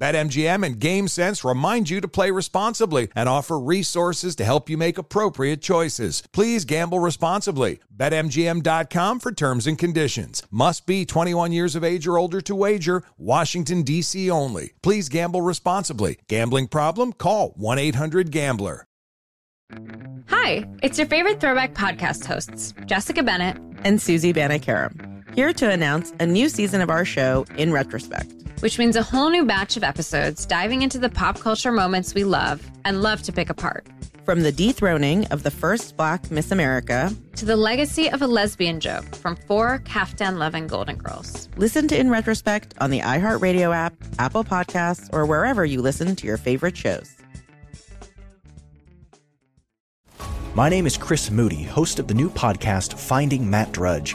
BetMGM and GameSense remind you to play responsibly and offer resources to help you make appropriate choices. Please gamble responsibly. BetMGM.com for terms and conditions. Must be 21 years of age or older to wager. Washington, D.C. only. Please gamble responsibly. Gambling problem? Call 1 800 Gambler. Hi, it's your favorite throwback podcast hosts, Jessica Bennett and Susie Banikarim, here to announce a new season of our show in retrospect. Which means a whole new batch of episodes diving into the pop culture moments we love and love to pick apart. From the dethroning of the first black Miss America to the legacy of a lesbian joke from four Kaftan loving Golden Girls. Listen to In Retrospect on the iHeartRadio app, Apple Podcasts, or wherever you listen to your favorite shows. My name is Chris Moody, host of the new podcast Finding Matt Drudge.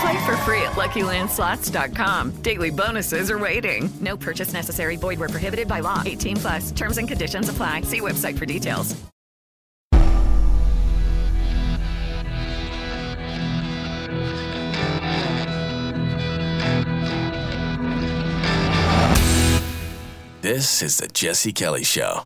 Play for free at LuckyLandSlots.com. Daily bonuses are waiting. No purchase necessary. Void where prohibited by law. 18 plus. Terms and conditions apply. See website for details. This is the Jesse Kelly Show.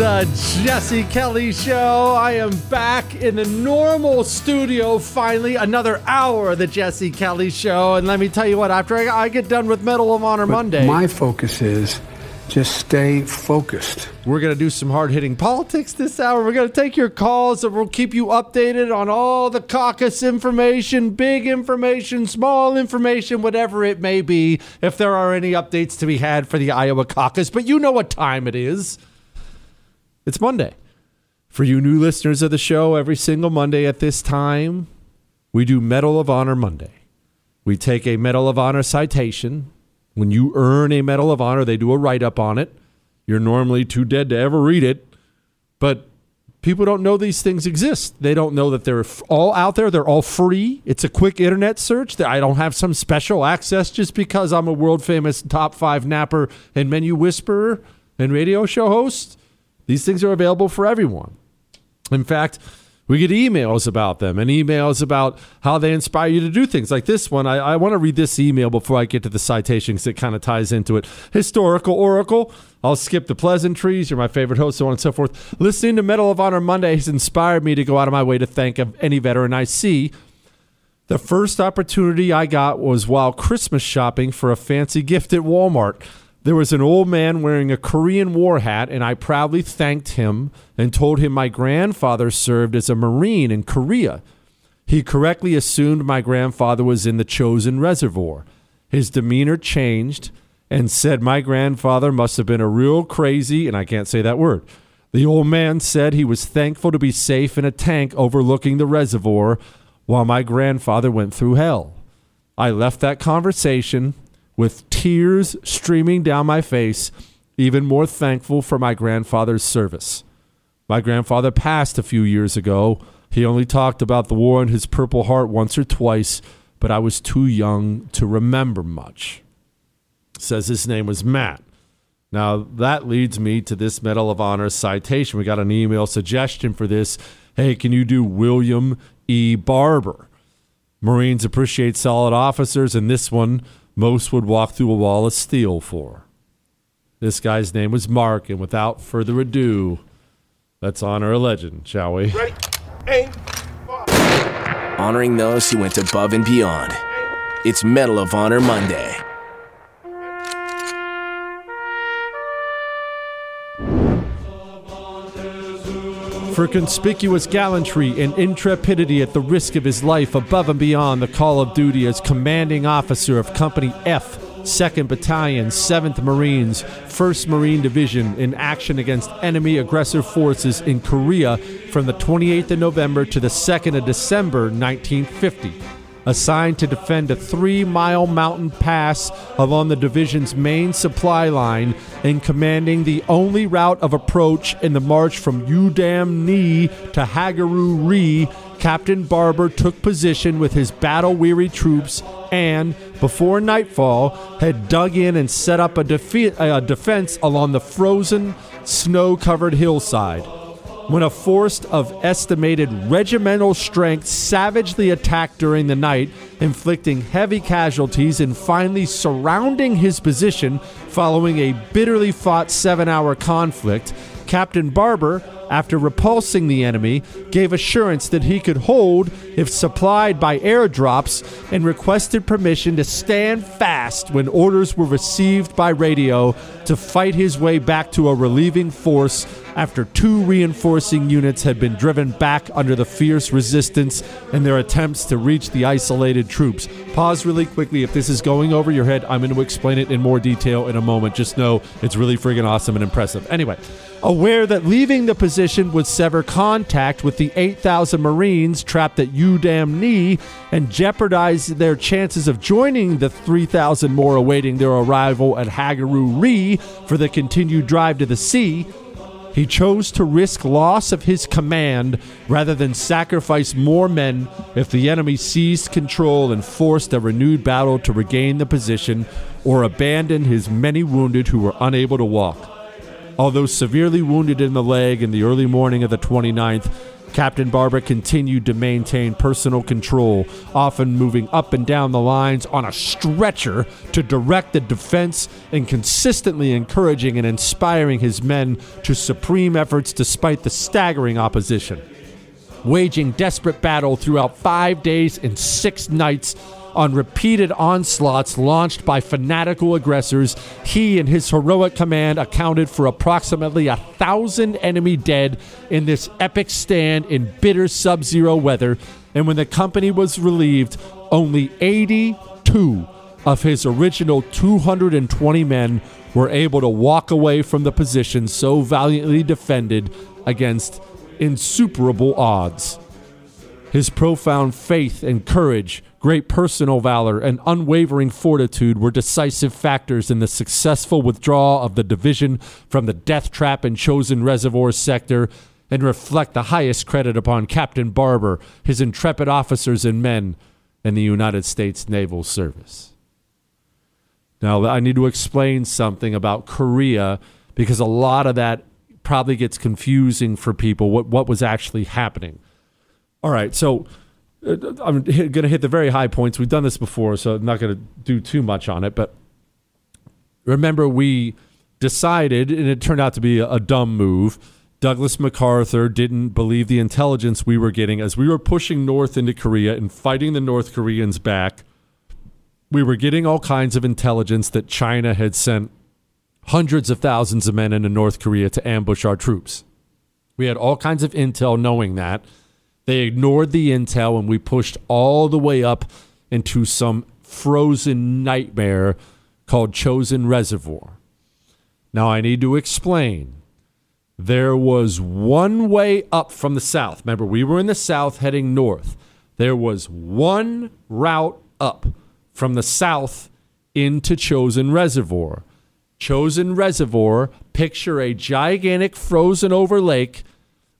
The Jesse Kelly Show. I am back in the normal studio finally. Another hour of the Jesse Kelly Show. And let me tell you what, after I get done with Medal of Honor But Monday, My focus is just stay focused. we're going to do some hard hitting politics this hour. We're going to take your calls and we'll keep you updated on all the caucus information, big information, small information, whatever it may be, if there are any updates to be had for the Iowa caucus. But you know what time it is. It's Monday. For you new listeners of the show, every single Monday at this time, we do Medal of Honor Monday. We take a Medal of Honor citation. When you earn a Medal of Honor, they do a write up on it. You're normally too dead to ever read it, but people don't know these things exist. They don't know that they're all out there. They're all free. It's a quick internet search. That I don't have some special access just because I'm a world famous top five napper and menu whisperer and radio show host. These things are available for everyone. In fact, we get emails about them and emails about how they inspire you to do things like this one. I, I want to read this email before I get to the citation because it kind of ties into it. Historical Oracle. I'll skip the pleasantries. You're my favorite host, so on and so forth. Listening to Medal of Honor Monday has inspired me to go out of my way to thank any veteran I see. The first opportunity I got was while Christmas shopping for a fancy gift at Walmart. There was an old man wearing a Korean war hat, and I proudly thanked him and told him my grandfather served as a Marine in Korea. He correctly assumed my grandfather was in the Chosin Reservoir. His demeanor changed and said my grandfather must have been a real crazy, and I can't say that word. The old man said he was thankful to be safe in a tank overlooking the reservoir while my grandfather went through hell. I left that conversation with tears streaming down my face, even more thankful for my grandfather's service. My grandfather passed a few years ago. He only talked about the war in his Purple Heart once or twice, but I was too young to remember much. Says his name was Matt. Now, that leads me to this Medal of Honor citation. We got an email suggestion for this. Hey, can you do William E. Barber? Marines appreciate solid officers, and this one most would walk through a wall of steel for. This guy's name was Mark, and without further ado, let's honor a legend, shall we? Ready, aim, Honoring those who went above and beyond. It's Medal of Honor Monday. For conspicuous gallantry and intrepidity at the risk of his life above and beyond the call of duty as commanding officer of Company F, 2nd Battalion, 7th Marines, 1st Marine Division in action against enemy aggressor forces in Korea from the 28th of November to the 2nd of December 1950 assigned to defend a three mile mountain pass along the division's main supply line and commanding the only route of approach in the march from Yudam Ni to Hagaru Ri. Captain Barber took position with his battle weary troops and, before nightfall, had dug in and set up a, defe- a defense along the frozen, snow covered hillside when a force of estimated regimental strength savagely attacked during the night, inflicting heavy casualties and finally surrounding his position following a bitterly fought seven hour conflict. Captain Barber, after repulsing the enemy, gave assurance that he could hold if supplied by airdrops and requested permission to stand fast when orders were received by radio to fight his way back to a relieving force after two reinforcing units had been driven back under the fierce resistance in their attempts to reach the isolated troops. Pause really quickly. If this is going over your head, I'm going to explain it in more detail in a moment. Just know it's really friggin' awesome and impressive. Anyway, aware that leaving the position would sever contact with the 8,000 Marines trapped at Yudam and jeopardize their chances of joining the 3,000 more awaiting their arrival at Hagaru Ri for the continued drive to the sea, he chose to risk loss of his command rather than sacrifice more men if the enemy seized control and forced a renewed battle to regain the position or abandon his many wounded who were unable to walk. Although severely wounded in the leg in the early morning of the 29th, Captain Barber continued to maintain personal control, often moving up and down the lines on a stretcher to direct the defense and consistently encouraging and inspiring his men to supreme efforts despite the staggering opposition. Waging desperate battle throughout five days and six nights on repeated onslaughts launched by fanatical aggressors, he and his heroic command accounted for approximately a thousand enemy dead in this epic stand in bitter sub zero weather. And when the company was relieved, only 82 of his original 220 men were able to walk away from the position so valiantly defended against insuperable odds. His profound faith and courage, great personal valor, and unwavering fortitude were decisive factors in the successful withdrawal of the division from the death trap and Chosin Reservoir sector and reflect the highest credit upon Captain Barber, his intrepid officers and men, and the United States Naval Service. Now, I need to explain something about Korea because a lot of that probably gets confusing for people what, what was actually happening. All right, so Uh, I'm going to hit the very high points. We've done this before, so I'm not going to do too much on it. But remember, we decided, and it turned out to be a, a dumb move. Douglas MacArthur didn't believe the intelligence we were getting as we were pushing north into Korea and fighting the North Koreans back. We were getting all kinds of intelligence that China had sent hundreds of thousands of men into North Korea to ambush our troops. We had all kinds of intel knowing that. They ignored the intel and we pushed all the way up into some frozen nightmare called Chosin Reservoir. Now, I need to explain. There was one way up from the south. Remember, we were in the south heading north. There was one route up from the south into Chosin Reservoir. Chosin Reservoir, picture a gigantic frozen over lake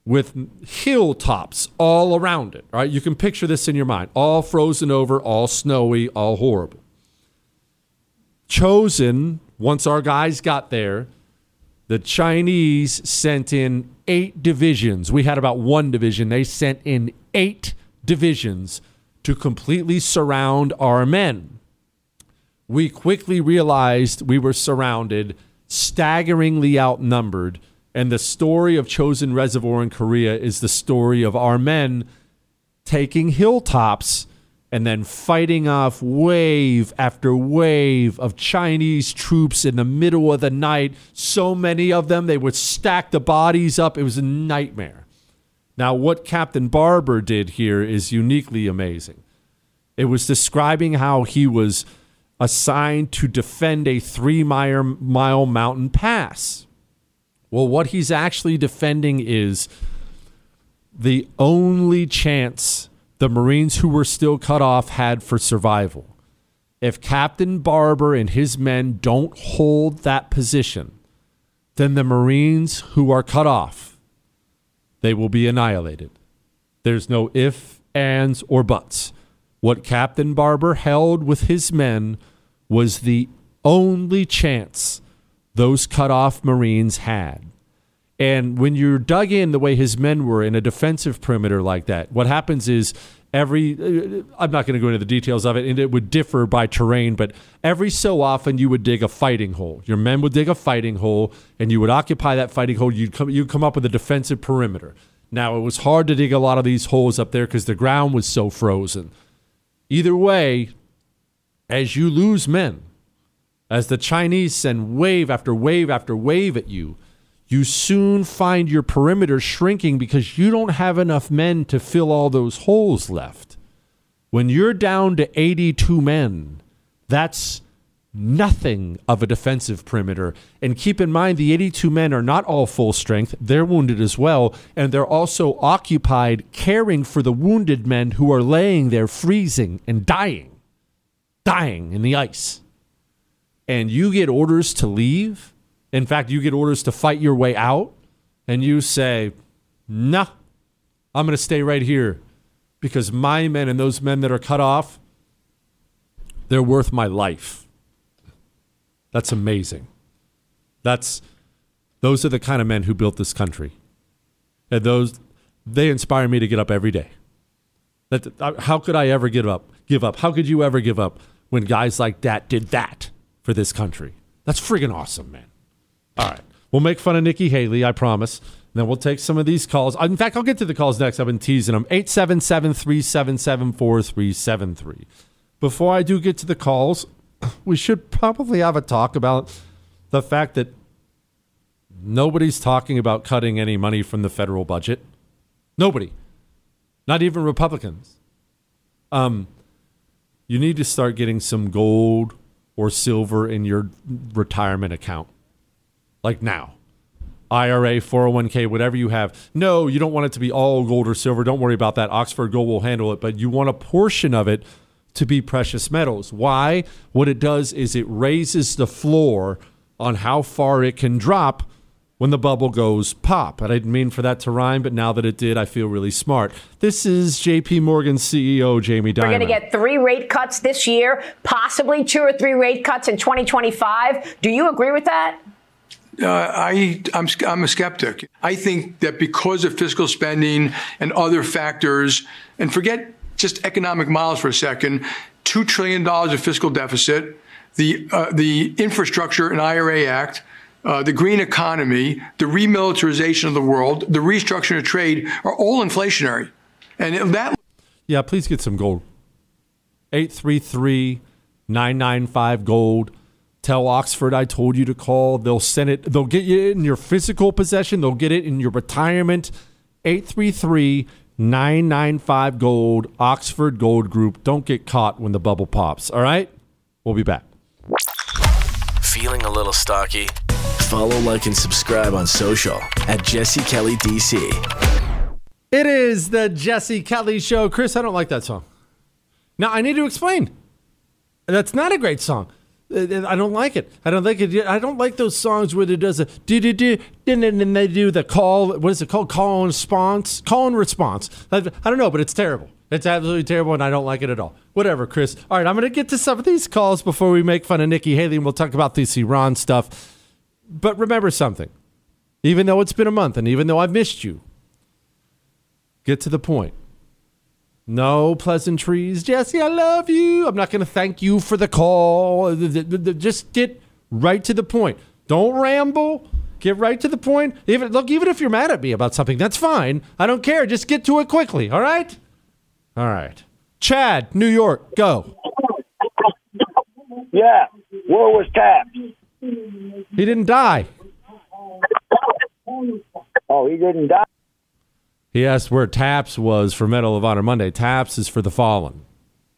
with hilltops all around it. Right? You can picture this in your mind. All frozen over, all snowy, all horrible. Chosin, once our guys got there, The Chinese sent in eight divisions. We had about one division. They sent in eight divisions to completely surround our men. We quickly realized we were surrounded, staggeringly outnumbered, and the story of Chosin Reservoir in Korea is the story of our men taking hilltops and then fighting off wave after wave of Chinese troops in the middle of the night. So many of them, they would stack the bodies up. It was a nightmare. Now, what Captain Barber did here is uniquely amazing. It was describing how he was assigned to defend a three mile mountain pass. Well, what he's actually defending is the only chance the Marines who were still cut off had for survival. If Captain Barber and his men don't hold that position, then the Marines who are cut off, they will be annihilated. There's no if, ands, or buts. What Captain Barber held with his men was the only chance those cut off Marines had. And when you're dug in the way his men were in a defensive perimeter like that, what happens is every uh, I'm not going to go into the details of it and it would differ by terrain but every so often you would dig a fighting hole. Your men would dig a fighting hole and you would occupy that fighting hole. You'd come you'd come up with a defensive perimeter. Now it was hard to dig a lot of these holes up there cuz the ground was so frozen. Either way as you lose men as the Chinese send wave after wave after wave at you you soon find your perimeter shrinking because you don't have enough men to fill all those holes left. When you're down to 82 men, that's nothing of a defensive perimeter. And keep in mind, the 82 men are not all full strength. They're wounded as well. And they're also occupied caring for the wounded men who are laying there freezing and dying, dying in the ice. And you get orders to leave in fact, you get orders to fight your way out, and you say, nah, I'm going to stay right here because my men and those men that are cut off, they're worth my life. That's amazing. That's those are the kind of men who built this country. And those they inspire me to get up every day. That how could I ever give up? Give up. How could you ever give up when guys like that did that for this country? That's friggin' awesome, man. All right. We'll make fun of Nikki Haley, I promise. then we'll take some of these calls. In fact, I'll get to the calls next. I've been teasing them. 877 377 4373. Before I do get to the calls, we should probably have a talk about the fact that nobody's talking about cutting any money from the federal budget. Nobody. Not even Republicans. Um, you need to start getting some gold or silver in your retirement account like now. IRA, 401k, whatever you have. No, you don't want it to be all gold or silver. Don't worry about that. Oxford Gold will handle it, but you want a portion of it to be precious metals. Why? What it does is it raises the floor on how far it can drop when the bubble goes pop. I didn't mean for that to rhyme, but now that it did, I feel really smart. This is JP Morgan CEO Jamie Dimon. We're going to get three rate cuts this year, possibly two or three rate cuts in 2025. Do you agree with that? Uh, I, I'm, I'm a skeptic. I think that because of fiscal spending and other factors, and forget just economic models for a second, $2 trillion of fiscal deficit, the, uh, the Infrastructure and IRA Act, uh, the green economy, the remilitarization of the world, the restructuring of trade are all inflationary. And that. Yeah, please get some gold. 833 995 gold. Tell Oxford I told you to call. They'll send it. They'll get you in your physical possession. They'll get it in your retirement. 833 995 Gold, Oxford Gold Group. Don't get caught when the bubble pops. All right? We'll be back. Feeling a little stocky? Follow, like, and subscribe on social at Jesse Kelly DC. It is the Jesse Kelly Show. Chris, I don't like that song. Now, I need to explain. That's not a great song. I don't like it. I don't like it. I don't like those songs where it does a do do do, and then they do the call. What is it called? Call and response. Call and response. I, don't know, but it's terrible. It's absolutely terrible, and I don't like it at all. Whatever, Chris. All right, I'm going to get to some of these calls before we make fun of Nikki Haley, and we'll talk about this Iran stuff. But remember something: even though it's been a month and even though I've missed you. Get to the point. No pleasantries. Jesse, I love you. I'm not going to thank you for the call. Just get right to the point. Don't ramble. Get right to the point. Even look, even if you're mad at me about something, that's fine. I don't care. Just get to it quickly. All right. All right. Chad, New York, go. Yeah. Where was Taps? He didn't die. Oh, he didn't die. He asked where Taps was for Medal of Honor Monday. Taps is for the fallen.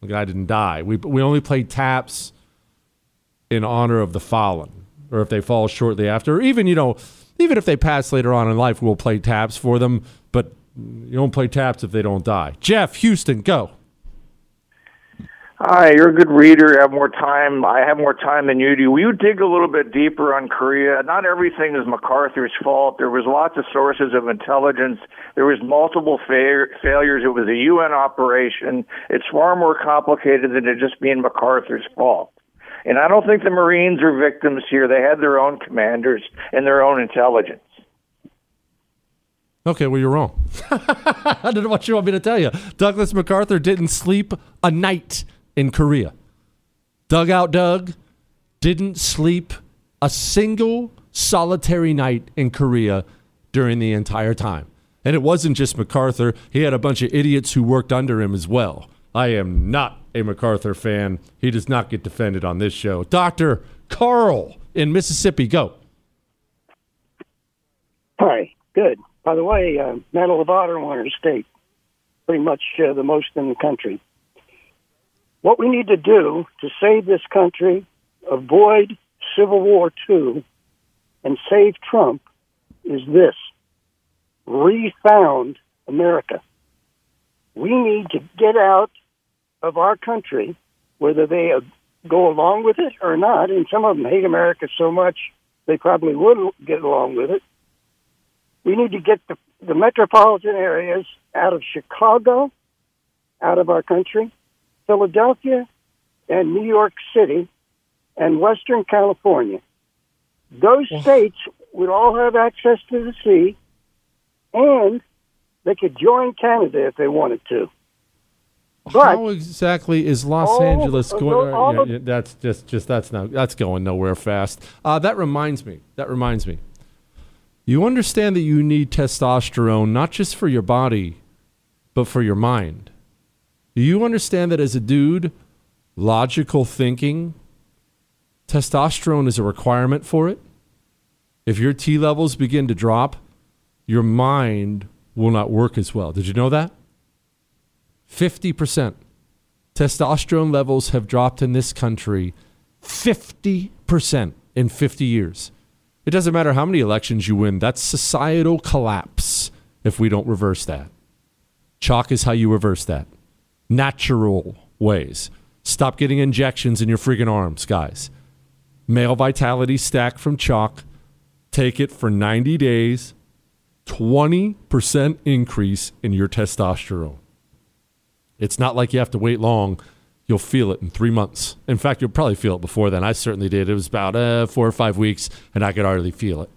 The guy didn't die. We we only play Taps in honor of the fallen, or if they fall shortly after, or even you know, even if they pass later on in life, we'll play Taps for them. But you don't play Taps if they don't die. Jeff Houston, go. Hi, you're a good reader. Have more time. I have more time than you do. Will you dig a little bit deeper on Korea? Not everything is MacArthur's fault. There was lots of sources of intelligence. There was multiple fa- failures. It was a UN operation. It's far more complicated than it just being MacArthur's fault. And I don't think the Marines are victims here. They had their own commanders and their own intelligence. Okay, well, you're wrong. I don't know what you want me to tell you. Douglas MacArthur didn't sleep a night in Korea. Dugout Doug didn't sleep a single solitary night in Korea during the entire time. And it wasn't just MacArthur, he had a bunch of idiots who worked under him as well. I am not a MacArthur fan. He does not get defended on this show. Dr. Carl in Mississippi, go. Hi, good. By the way, uh, Medal of Honor winner state, pretty much uh, the most in the country. What we need to do to save this country, avoid Civil War II, and save Trump is this refound America. We need to get out of our country, whether they uh, go along with it or not, and some of them hate America so much they probably would get along with it. We need to get the, the metropolitan areas out of Chicago, out of our country, Philadelphia, and New York City, and Western California. Those states would all have access to the sea, and they could join Canada if they wanted to. But How exactly is Los all Angeles going? all yeah, yeah, that's just, just that's not that's going nowhere fast. Uh, that reminds me. That reminds me. You understand that you need testosterone not just for your body, but for your mind. Do you understand that as a dude, logical thinking, testosterone is a requirement for it? If your T levels begin to drop, your mind will not work as well. Did you know that? 50%. Testosterone levels have dropped in this country 50% in 50 years. It doesn't matter how many elections you win, that's societal collapse if we don't reverse that. Choq is how you reverse that. Natural ways. Stop getting injections in your freaking arms, guys. Male vitality stack from Choq. Take it for 90 days. 20% increase in your testosterone. It's not like you have to wait long. You'll feel it in three months. In fact, you'll probably feel it before then. I certainly did. It was about uh, four or five weeks, and I could already feel it.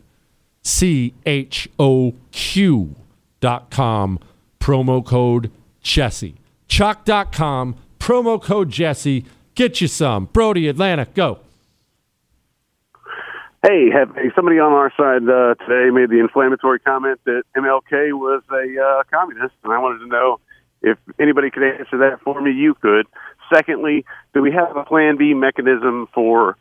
C H O Q dot com, promo code Jesse. Choq.com, promo code Jesse. Get you some. Brody, Atlanta, go. Hey, have somebody on our side uh, today made the inflammatory comment that MLK was a uh, communist, and I wanted to know if anybody could answer that for me. You could. Secondly, do we have a Plan B mechanism for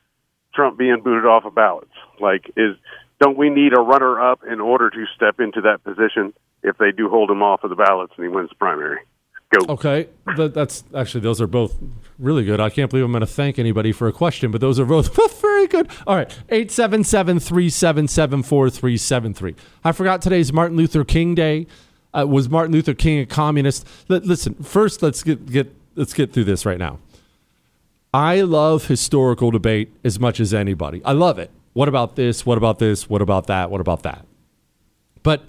Trump being booted off of ballots? Like, is don't we need a runner-up in order to step into that position if they do hold him off of the ballots and he wins the primary? Go. Okay, Th- that's actually those are both really good. I can't believe I'm going to thank anybody for a question, but those are both, both very good. All right, 877-377-4373. I forgot today's Martin Luther King Day. Uh, was Martin Luther King a communist? L- listen, first let's get get let's get through this right now. I love historical debate as much as anybody. I love it. What about this? What about this? What about that? What about that? But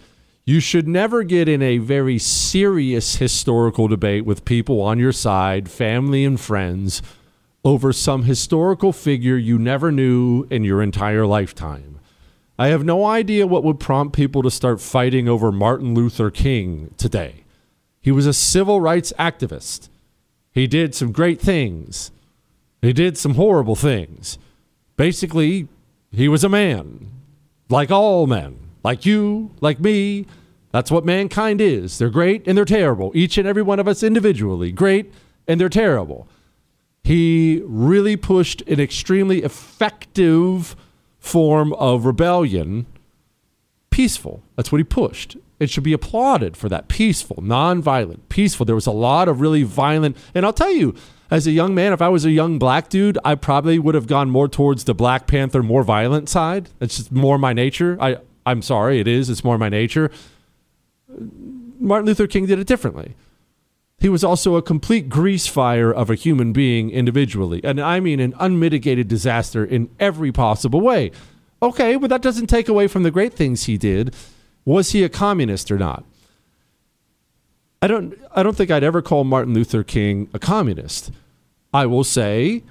you should never get in a very serious historical debate with people on your side, family and friends, over some historical figure you never knew in your entire lifetime. I have no idea what would prompt people to start fighting over Martin Luther King today. He was a civil rights activist. He did some great things. He did some horrible things. Basically, he was a man, like all men, like you, like me. That's what mankind is. They're great and they're terrible. Each and every one of us individually, great and they're terrible. He really pushed an extremely effective form of rebellion, peaceful. That's what he pushed. It should be applauded for that peaceful, nonviolent, peaceful. There was a lot of really violent, and I'll tell you, as a young man, if I was a young black dude, I probably would have gone more towards the Black Panther, more violent side. It's just more my nature. I, I'm sorry, it is. It's more my nature. Martin Luther King did it differently. He was also a complete grease fire of a human being individually. And I mean an unmitigated disaster in every possible way. Okay, but that doesn't take away from the great things he did. Was he a communist or not? I don't I don't think I'd ever call Martin Luther King a communist. I will say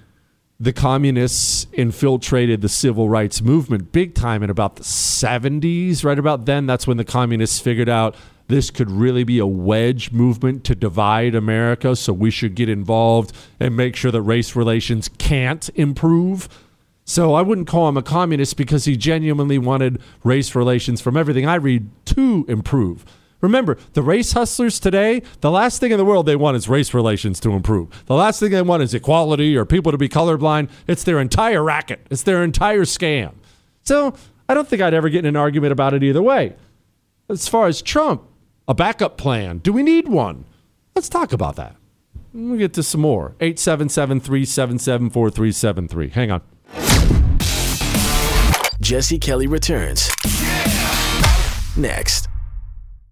the communists infiltrated the civil rights movement big time in about the 70s. Right about then, that's when the communists figured out this could really be a wedge movement to divide America. So we should get involved and make sure that race relations can't improve. So I wouldn't call him a communist because he genuinely wanted race relations from everything I read to improve. Remember, the race hustlers today, the last thing in the world they want is race relations to improve. The last thing they want is equality or people to be colorblind. It's their entire racket, it's their entire scam. So I don't think I'd ever get in an argument about it either way. As far as Trump, a backup plan, do we need one? Let's talk about that. We'll get to some more. 877 377 4373. Hang on. Jesse Kelly returns. Next.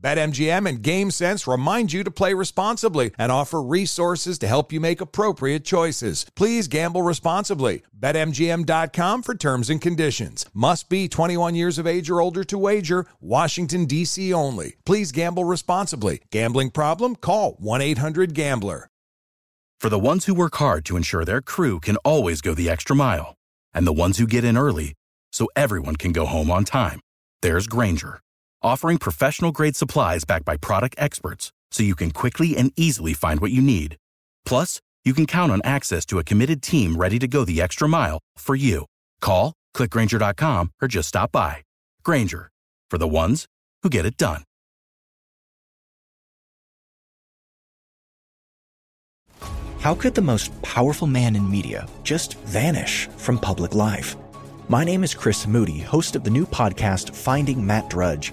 BetMGM and GameSense remind you to play responsibly and offer resources to help you make appropriate choices. Please gamble responsibly. BetMGM.com for terms and conditions. Must be 21 years of age or older to wager. Washington, D.C. only. Please gamble responsibly. Gambling problem? Call 1 800 Gambler. For the ones who work hard to ensure their crew can always go the extra mile, and the ones who get in early so everyone can go home on time, there's Grainger offering professional grade supplies backed by product experts so you can quickly and easily find what you need. Plus, you can count on access to a committed team ready to go the extra mile for you. Call, clickgrainger.com, or just stop by. Grainger, for the ones who get it done. How could the most powerful man in media just vanish from public life? My name is Chris Moody, host of the new podcast Finding Matt Drudge.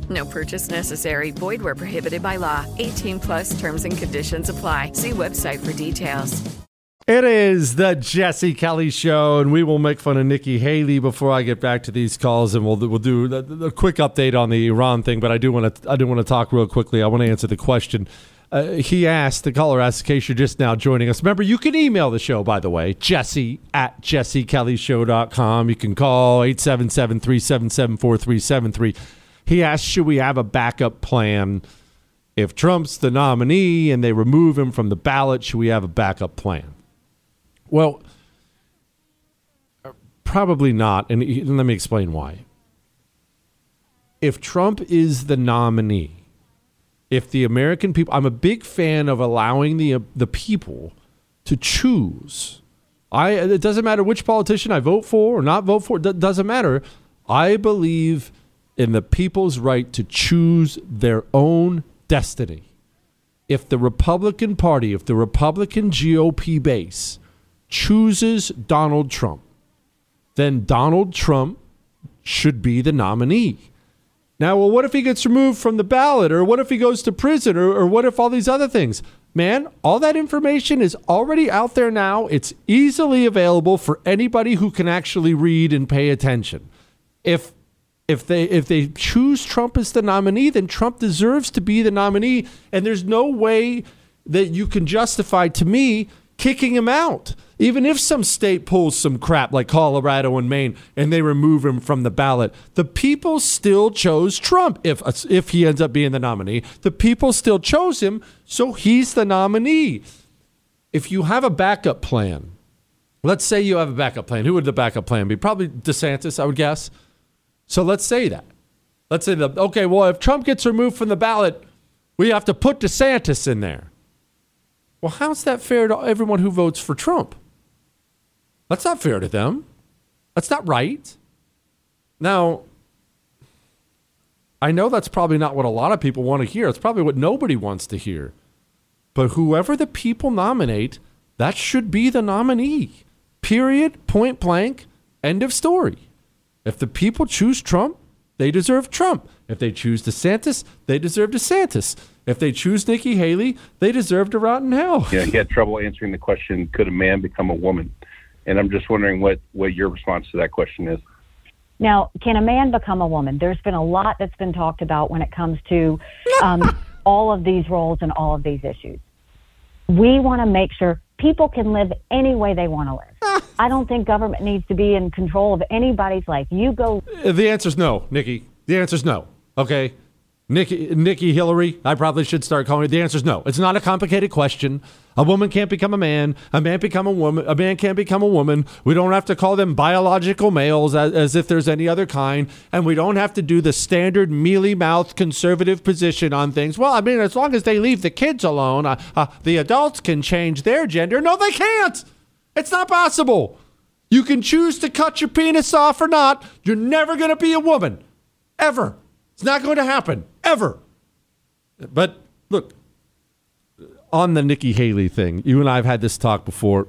No purchase necessary. Void where prohibited by law. 18 plus terms and conditions apply. See website for details. It is the Jesse Kelly Show, and we will make fun of Nikki Haley before I get back to these calls, and we'll we'll do a quick update on the Iran thing. But I do want to I do want to talk real quickly. I want to answer the question. Uh, he asked, the caller asked, in case you're just now joining us. Remember, you can email the show, by the way, jesse at jessekellyshow.com. You can call 877 377 4373. He asked, should we have a backup plan? If Trump's the nominee and they remove him from the ballot, should we have a backup plan? Well, probably not. And let me explain why. If Trump is the nominee, if the American people, I'm a big fan of allowing the the people to choose. I it doesn't matter which politician I vote for or not vote for. It doesn't matter. I believe in the people's right to choose their own destiny. If the Republican Party, if the Republican GOP base chooses Donald Trump, then Donald Trump should be the nominee. Now, well, what if he gets removed from the ballot? Or what if he goes to prison? Or, or what if all these other things? Man, all that information is already out there now. It's easily available for anybody who can actually read and pay attention. If if they if they choose Trump as the nominee, then Trump deserves to be the nominee, and there's no way that you can justify to me kicking him out. Even if some state pulls some crap like Colorado and Maine and they remove him from the ballot, the people still chose Trump. If if he ends up being the nominee, the people still chose him, so he's the nominee. If you have a backup plan, let's say you have a backup plan. Who would the backup plan be? Probably DeSantis, I would guess. So let's say that. Let's say that okay, well, if Trump gets removed from the ballot, we have to put DeSantis in there. Well, how's that fair to everyone who votes for Trump? That's not fair to them. That's not right. Now, I know that's probably not what a lot of people want to hear. It's probably what nobody wants to hear. But whoever the people nominate, that should be the nominee. Period. Point blank. End of story. If the people choose Trump, they deserve Trump. If they choose DeSantis, they deserve DeSantis. If they choose Nikki Haley, they deserve to rot in hell. Yeah, he had trouble answering the question, could a man become a woman? And I'm just wondering what, what your response to that question is. Now, can a man become a woman? There's been a lot that's been talked about when it comes to um, all of these roles and all of these issues. We want to make sure people can live any way they want to live. I don't think government needs to be in control of anybody's life. You go. The answer is no, Nikki. The answer is no. Okay. Nikki, Nikki Hillary, I probably should start calling it. The answer is no. It's not a complicated question. A woman can't become a man. A man become a woman. A man can't become a woman. We don't have to call them biological males as, as if there's any other kind, and we don't have to do the standard mealy mouthed conservative position on things. Well, I mean, as long as they leave the kids alone, uh, uh, the adults can change their gender. No, they can't. It's not possible. You can choose to cut your penis off or not. You're never going to be a woman, ever. It's not going to happen ever. But look, on the Nikki Haley thing, you and I have had this talk before,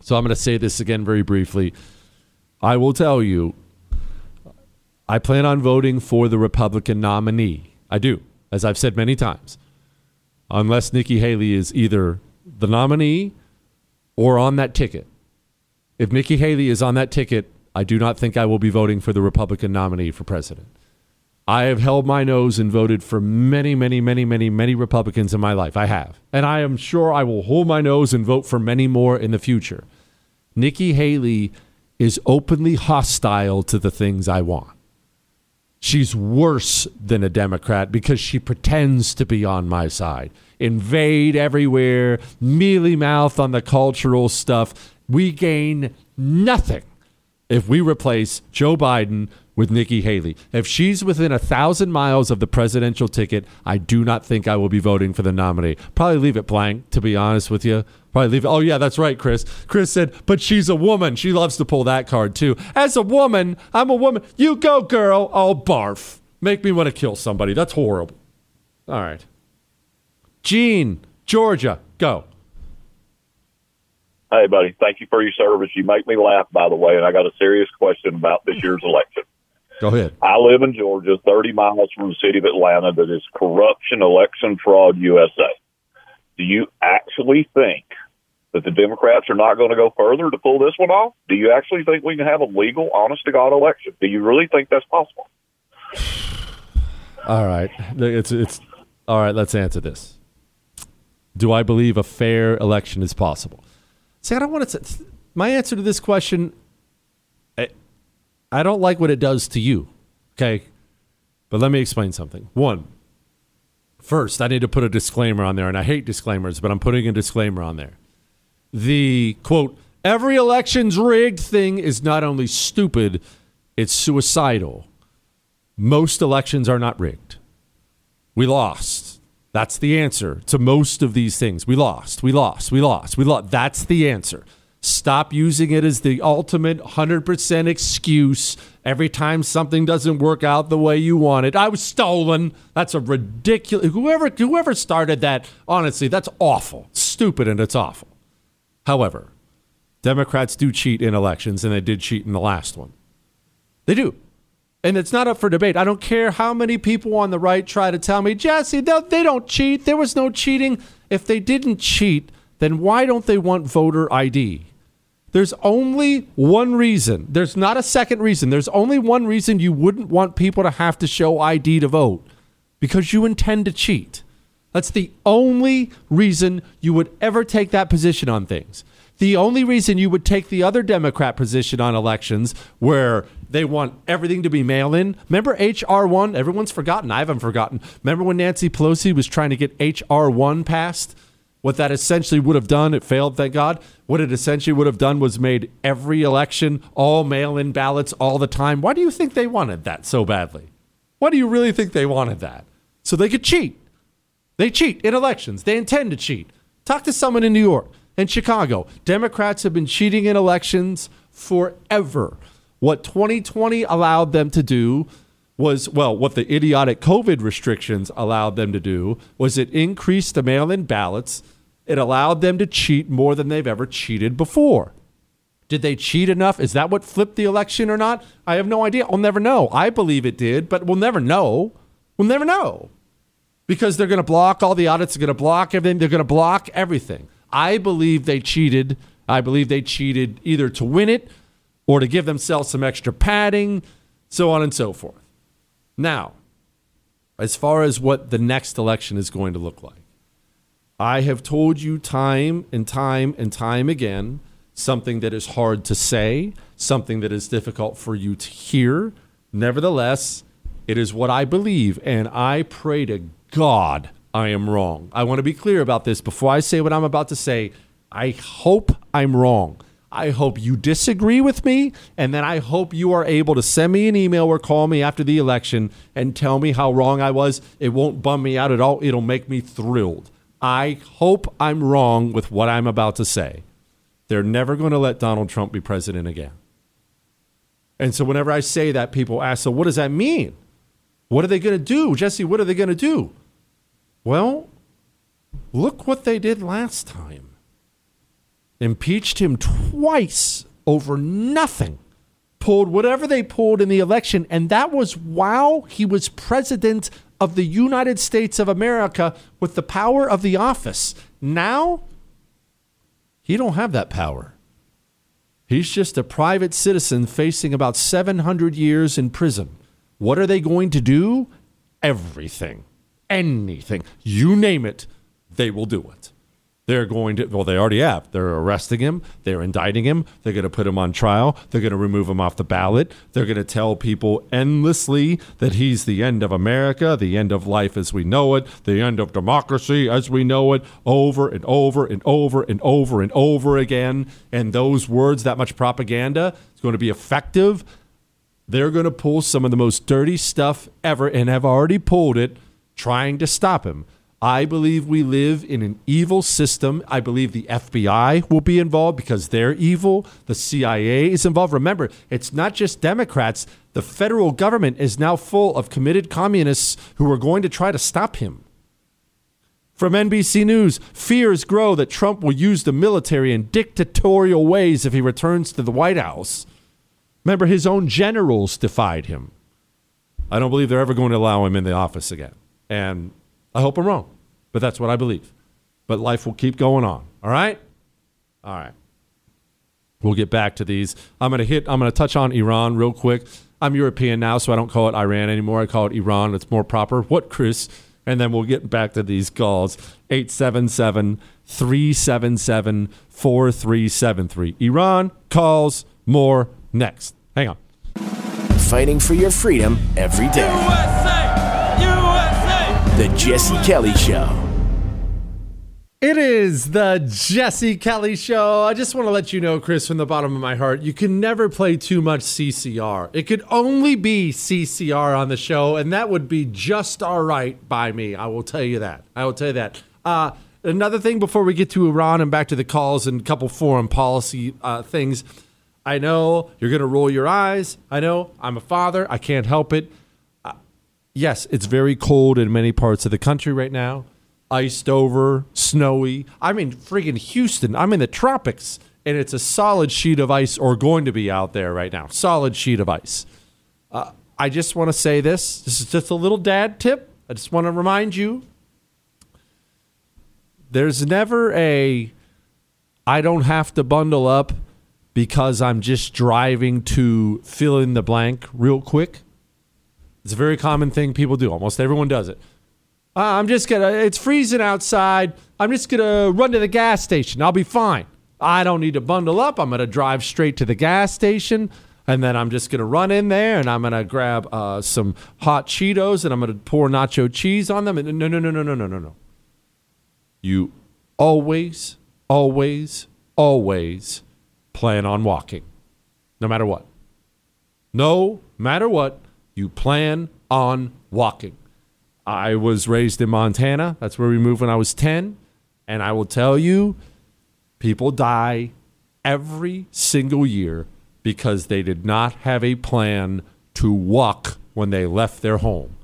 so I'm going to say this again very briefly. I will tell you, I plan on voting for the Republican nominee. I do, as I've said many times, unless Nikki Haley is either the nominee or on that ticket. If Nikki Haley is on that ticket, I do not think I will be voting for the Republican nominee for president. I have held my nose and voted for many, many, many, many, many Republicans in my life. I have. And I am sure I will hold my nose and vote for many more in the future. Nikki Haley is openly hostile to the things I want. She's worse than a Democrat because she pretends to be on my side. Invade everywhere, mealy mouth on the cultural stuff. We gain nothing if we replace Joe Biden with Nikki Haley. If she's within a thousand miles of the presidential ticket, I do not think I will be voting for the nominee. Probably leave it blank, to be honest with you. Probably leave it. Oh, yeah, that's right, Chris. Chris said, but she's a woman. She loves to pull that card, too. As a woman, I'm a woman. You go, girl. Oh, barf. Make me want to kill somebody. That's horrible. All right. Gene, Georgia, go. Hey, buddy. Thank you for your service. You make me laugh, by the way, and I got a serious question about this year's election. Go ahead. I live in Georgia, 30 miles from the city of Atlanta, that is corruption, election fraud, USA. Do you actually think that the Democrats are not going to go further to pull this one off? Do you actually think we can have a legal, honest to God election? Do you really think that's possible? All right. It's it's all right, let's answer this. Do I believe a fair election is possible? See, I don't want to my answer to this question I don't like what it does to you. Okay? But let me explain something. One, first, I need to put a disclaimer on there and I hate disclaimers, but I'm putting a disclaimer on there. The quote, every election's rigged thing is not only stupid, it's suicidal. Most elections are not rigged. We lost. That's the answer to most of these things. We lost. We lost. We lost. We lost. That's the answer. Stop using it as the ultimate 100% excuse every time something doesn't work out the way you want it. I was stolen. That's a ridiculous. Whoever whoever started that, honestly, that's awful. Stupid and it's awful. However, Democrats do cheat in elections and they did cheat in the last one. They do. And it's not up for debate. I don't care how many people on the right try to tell me, Jesse, they don't cheat. There was no cheating. If they didn't cheat, then why don't they want voter ID? There's only one reason. There's not a second reason. There's only one reason you wouldn't want people to have to show ID to vote because you intend to cheat. That's the only reason you would ever take that position on things. The only reason you would take the other Democrat position on elections where they want everything to be mail in. Remember H.R. 1? Everyone's forgotten. I haven't forgotten. Remember when Nancy Pelosi was trying to get H.R. 1 passed? What that essentially would have done, it failed, thank God. What it essentially would have done was made every election all mail in ballots all the time. Why do you think they wanted that so badly? Why do you really think they wanted that? So they could cheat. They cheat in elections. They intend to cheat. Talk to someone in New York and Chicago. Democrats have been cheating in elections forever. What 2020 allowed them to do was, well, what the idiotic COVID restrictions allowed them to do was it increased the mail in ballots. It allowed them to cheat more than they've ever cheated before. Did they cheat enough? Is that what flipped the election or not? I have no idea. I'll never know. I believe it did, but we'll never know. We'll never know because they're going to block all the audits, they're going to block everything, they're going to block everything. I believe they cheated. I believe they cheated either to win it or to give themselves some extra padding, so on and so forth. Now, as far as what the next election is going to look like, I have told you time and time and time again something that is hard to say, something that is difficult for you to hear. Nevertheless, it is what I believe, and I pray to God I am wrong. I want to be clear about this before I say what I'm about to say. I hope I'm wrong. I hope you disagree with me, and then I hope you are able to send me an email or call me after the election and tell me how wrong I was. It won't bum me out at all, it'll make me thrilled. I hope I'm wrong with what I'm about to say. They're never going to let Donald Trump be president again. And so, whenever I say that, people ask, so what does that mean? What are they going to do? Jesse, what are they going to do? Well, look what they did last time impeached him twice over nothing, pulled whatever they pulled in the election, and that was while he was president of the United States of America with the power of the office. Now, he don't have that power. He's just a private citizen facing about 700 years in prison. What are they going to do? Everything. Anything. You name it, they will do it. They're going to, well, they already have. They're arresting him. They're indicting him. They're going to put him on trial. They're going to remove him off the ballot. They're going to tell people endlessly that he's the end of America, the end of life as we know it, the end of democracy as we know it, over and over and over and over and over again. And those words, that much propaganda, is going to be effective. They're going to pull some of the most dirty stuff ever and have already pulled it trying to stop him. I believe we live in an evil system. I believe the FBI will be involved because they're evil. The CIA is involved. Remember, it's not just Democrats. The federal government is now full of committed communists who are going to try to stop him. From NBC News, fears grow that Trump will use the military in dictatorial ways if he returns to the White House. Remember, his own generals defied him. I don't believe they're ever going to allow him in the office again. And I hope I'm wrong, but that's what I believe. But life will keep going on. All right? All right. We'll get back to these. I'm going to hit, I'm going to touch on Iran real quick. I'm European now, so I don't call it Iran anymore. I call it Iran. It's more proper. What, Chris? And then we'll get back to these calls. 877 377 4373. Iran calls more next. Hang on. Fighting for your freedom every day. The Jesse Kelly Show. It is the Jesse Kelly Show. I just want to let you know, Chris, from the bottom of my heart, you can never play too much CCR. It could only be CCR on the show, and that would be just all right by me. I will tell you that. I will tell you that. Uh, another thing before we get to Iran and back to the calls and a couple foreign policy uh, things. I know you're going to roll your eyes. I know I'm a father. I can't help it. Yes, it's very cold in many parts of the country right now iced over, snowy. I'm in friggin' Houston. I'm in the tropics, and it's a solid sheet of ice, or going to be out there right now. Solid sheet of ice. Uh, I just want to say this. This is just a little dad tip. I just want to remind you there's never a I don't have to bundle up because I'm just driving to fill in the blank real quick. It's a very common thing people do. Almost everyone does it. Uh, I'm just gonna. It's freezing outside. I'm just gonna run to the gas station. I'll be fine. I don't need to bundle up. I'm gonna drive straight to the gas station, and then I'm just gonna run in there and I'm gonna grab uh, some hot Cheetos and I'm gonna pour nacho cheese on them. And no, no, no, no, no, no, no, no. You always, always, always plan on walking, no matter what. No matter what, you plan on walking. I was raised in Montana. That's where we moved when I was 10. And I will tell you, people die every single year because they did not have a plan to walk when they left their home.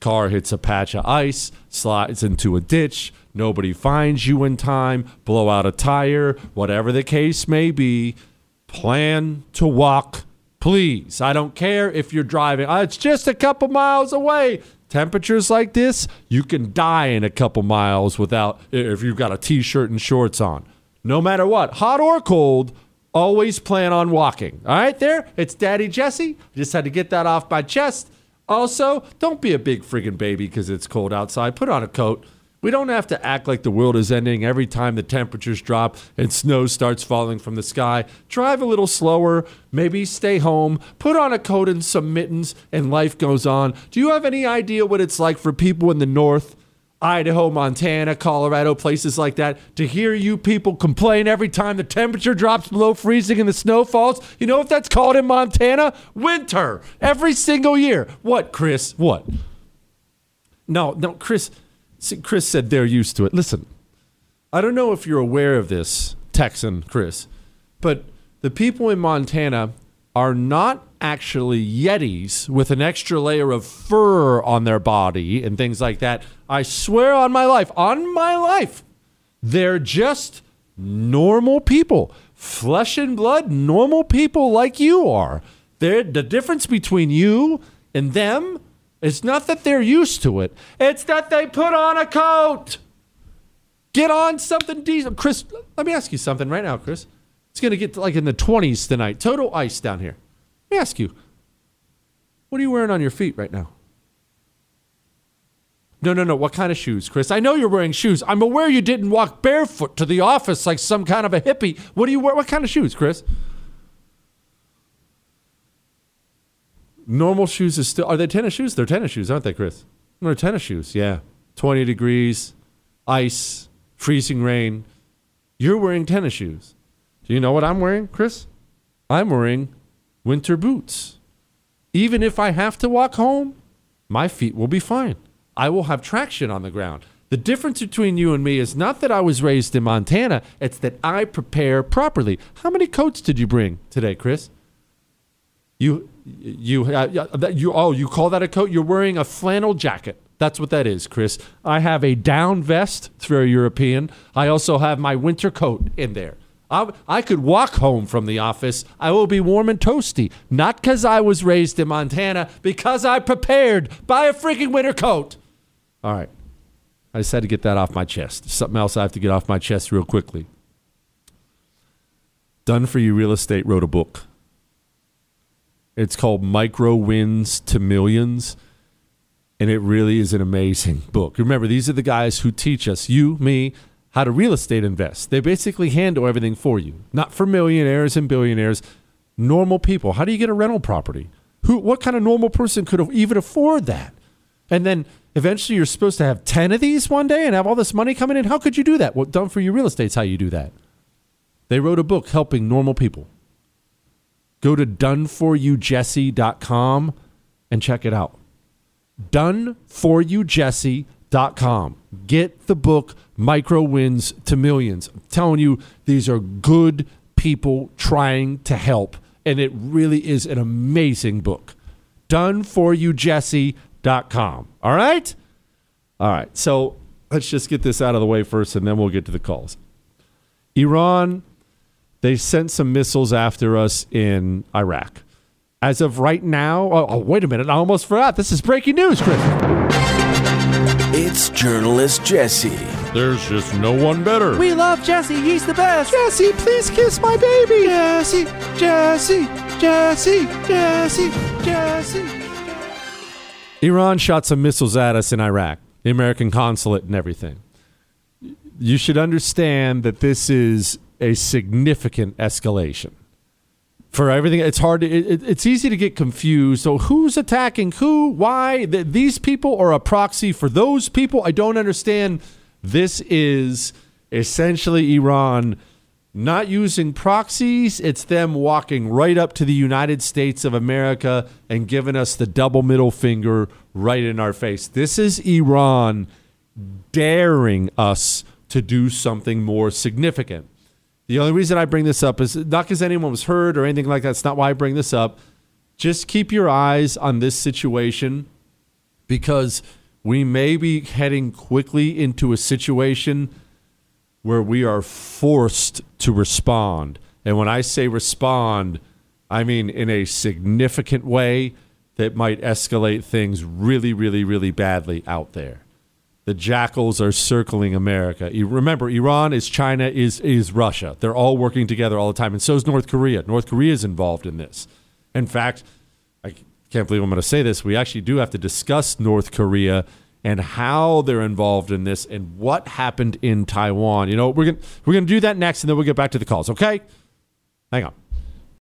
Car hits a patch of ice, slides into a ditch, nobody finds you in time, blow out a tire, whatever the case may be. Plan to walk, please. I don't care if you're driving, "Ah, it's just a couple miles away. Temperatures like this, you can die in a couple miles without if you've got a t-shirt and shorts on. No matter what, hot or cold, always plan on walking. All right, there. It's Daddy Jesse. Just had to get that off my chest. Also, don't be a big friggin' baby because it's cold outside. Put on a coat. We don't have to act like the world is ending every time the temperatures drop and snow starts falling from the sky. Drive a little slower, maybe stay home, put on a coat and some mittens, and life goes on. Do you have any idea what it's like for people in the north? Idaho, Montana, Colorado, places like that, to hear you people complain every time the temperature drops below freezing and the snow falls. You know what that's called in Montana? Winter. Every single year. What, Chris? What? No, no, Chris. Chris said they're used to it. Listen, I don't know if you're aware of this, Texan Chris, but the people in Montana are not actually Yetis with an extra layer of fur on their body and things like that. I swear on my life, on my life, they're just normal people, flesh and blood, normal people like you are. They're, the difference between you and them it's not that they're used to it. It's that they put on a coat. Get on something decent. Chris, let me ask you something right now, Chris. It's going to get like in the 20s tonight. Total ice down here. Let me ask you. What are you wearing on your feet right now? No, no, no. What kind of shoes, Chris? I know you're wearing shoes. I'm aware you didn't walk barefoot to the office like some kind of a hippie. What do you wear? What kind of shoes, Chris? Normal shoes is still are they tennis shoes? They're tennis shoes, aren't they, Chris? They're tennis shoes, yeah. Twenty degrees, ice, freezing rain. You're wearing tennis shoes. Do you know what I'm wearing, Chris? I'm wearing winter boots. Even if I have to walk home, my feet will be fine. I will have traction on the ground. The difference between you and me is not that I was raised in Montana, it's that I prepare properly. How many coats did you bring today, Chris? You you uh, you oh you call that a coat? You're wearing a flannel jacket. That's what that is, Chris. I have a down vest. It's very European. I also have my winter coat in there. I, I could walk home from the office. I will be warm and toasty. Not because I was raised in Montana, because I prepared. Buy a freaking winter coat. All right. I just had to get that off my chest. Something else I have to get off my chest real quickly. Done for You Real Estate wrote a book. It's called Micro Wins to Millions. And it really is an amazing book. Remember, these are the guys who teach us, you, me, how to real estate invest. They basically handle everything for you, not for millionaires and billionaires, normal people. How do you get a rental property? Who, what kind of normal person could even afford that? And then eventually you're supposed to have 10 of these one day and have all this money coming in. How could you do that? Well, done for you real estate's how you do that. They wrote a book helping normal people. Go to doneforyoujesse.com and check it out. Doneforyoujesse.com. Get the book Micro Wins to Millions. I'm telling you, these are good people trying to help. And it really is an amazing book. Doneforyoujesse.com. All right? All right. So let's just get this out of the way first and then we'll get to the calls. Iran, they sent some missiles after us in Iraq. As of right now, oh, oh, wait a minute, I almost forgot. This is breaking news, Chris. It's journalist Jesse. There's just no one better. We love Jesse. He's the best. Jesse, please kiss my baby. Jesse, Jesse, Jesse, Jesse, Jesse. Iran shot some missiles at us in Iraq, the American consulate and everything. You should understand that this is a significant escalation for everything. It's hard. To, it, it's easy to get confused. So who's attacking who? Why? Th- these people are a proxy for those people. I don't understand. This is essentially Iran not using proxies. It's them walking right up to the United States of America and giving us the double middle finger right in our face. This is Iran daring us to do something more significant. The only reason I bring this up is not because anyone was hurt or anything like that. It's not why I bring this up. Just keep your eyes on this situation because we may be heading quickly into a situation where we are forced to respond. And when I say respond, I mean in a significant way that might escalate things really, really, really badly out there the jackals are circling America. Remember, Iran is China, is is Russia. They're all working together all the time, and so is North Korea. North Korea is involved in this. In fact, I can't believe I'm going to say this. We actually do have to discuss North Korea and how they're involved in this and what happened in Taiwan. You know, we're going we're going to do that next, and then we'll get back to the calls. Okay, hang on.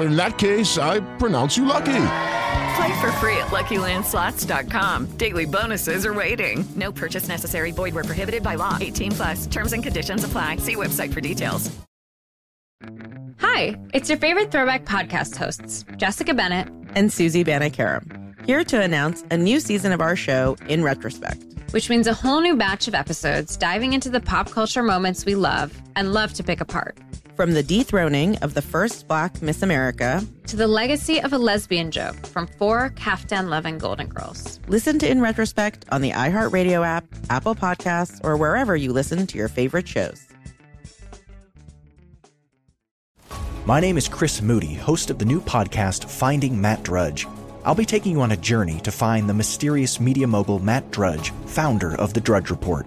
In that case, I pronounce you lucky. Play for free at LuckyLandSlots.com. Daily bonuses are waiting. No purchase necessary. Void where prohibited by law. 18 plus. Terms and conditions apply. See website for details. Hi, it's your favorite throwback podcast hosts, Jessica Bennett and Susie Banikarim, here to announce a new season of our show in retrospect. Which means a whole new batch of episodes diving into the pop culture moments we love and love to pick apart. From the dethroning of the first black Miss America to the legacy of a lesbian joke from four Kaftan loving Golden Girls. Listen to In Retrospect on the iHeartRadio app, Apple Podcasts, or wherever you listen to your favorite shows. My name is Chris Moody, host of the new podcast Finding Matt Drudge. I'll be taking you on a journey to find the mysterious media mogul Matt Drudge, founder of The Drudge Report.